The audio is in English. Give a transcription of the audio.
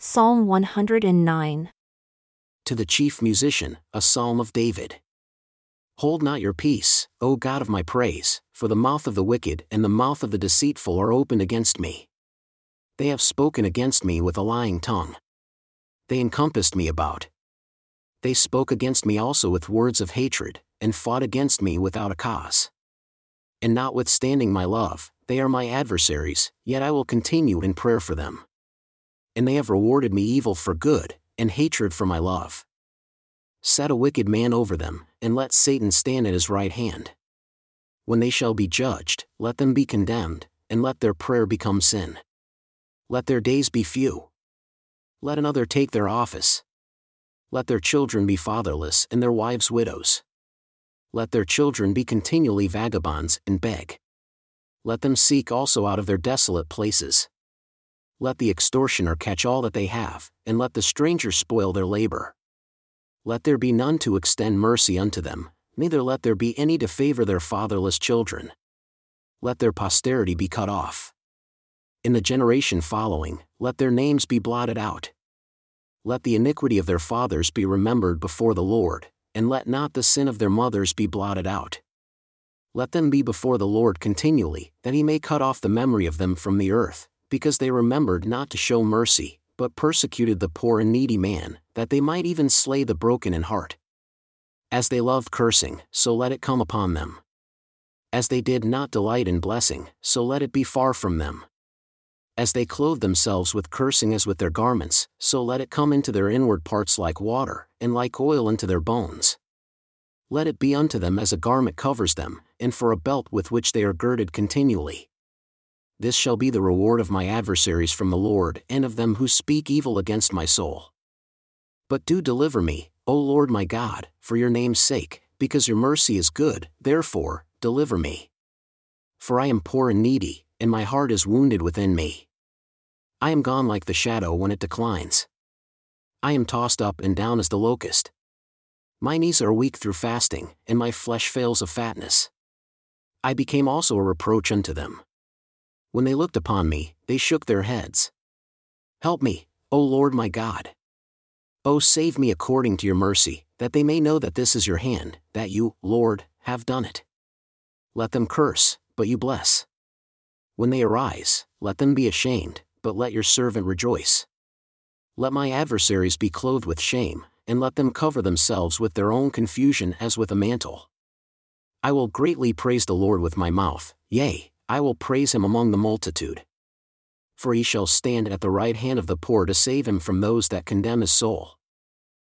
Psalm 109. To the chief musician, a psalm of David. Hold not your peace, O God of my praise, for the mouth of the wicked and the mouth of the deceitful are opened against me. They have spoken against me with a lying tongue. They encompassed me about. They spoke against me also with words of hatred, and fought against me without a cause. And notwithstanding my love, they are my adversaries, yet I will continue in prayer for them and they have rewarded me evil for good, and hatred for my love. Set a wicked man over them, and let Satan stand at his right hand. When they shall be judged, let them be condemned, and let their prayer become sin. Let their days be few. Let another take their office. Let their children be fatherless and their wives widows. Let their children be continually vagabonds and beg. Let them seek also out of their desolate places let the extortioner catch all that they have, and let the stranger spoil their labor. Let there be none to extend mercy unto them, neither let there be any to favor their fatherless children. Let their posterity be cut off. In the generation following, let their names be blotted out. Let the iniquity of their fathers be remembered before the Lord, and let not the sin of their mothers be blotted out. Let them be before the Lord continually, that he may cut off the memory of them from the earth, because they remembered not to show mercy, but persecuted the poor and needy man, that they might even slay the broken in heart. As they loved cursing, so let it come upon them. As they did not delight in blessing, so let it be far from them. As they clothe themselves with cursing as with their garments, so let it come into their inward parts like water, and like oil into their bones. Let it be unto them as a garment covers them, and for a belt with which they are girded continually this shall be the reward of my adversaries from the Lord and of them who speak evil against my soul. But do deliver me, O Lord my God, for your name's sake, because your mercy is good, therefore, deliver me. For I am poor and needy, and my heart is wounded within me. I am gone like the shadow when it declines. I am tossed up and down as the locust. My knees are weak through fasting, and my flesh fails of fatness. I became also a reproach unto them. When they looked upon me, they shook their heads. Help me, O Lord my God. O save me according to your mercy, that they may know that this is your hand, that you, Lord, have done it. Let them curse, but you bless. When they arise, let them be ashamed, but let your servant rejoice. Let my adversaries be clothed with shame, and let them cover themselves with their own confusion as with a mantle. I will greatly praise the Lord with my mouth, yea, I will praise him among the multitude. For he shall stand at the right hand of the poor to save him from those that condemn his soul.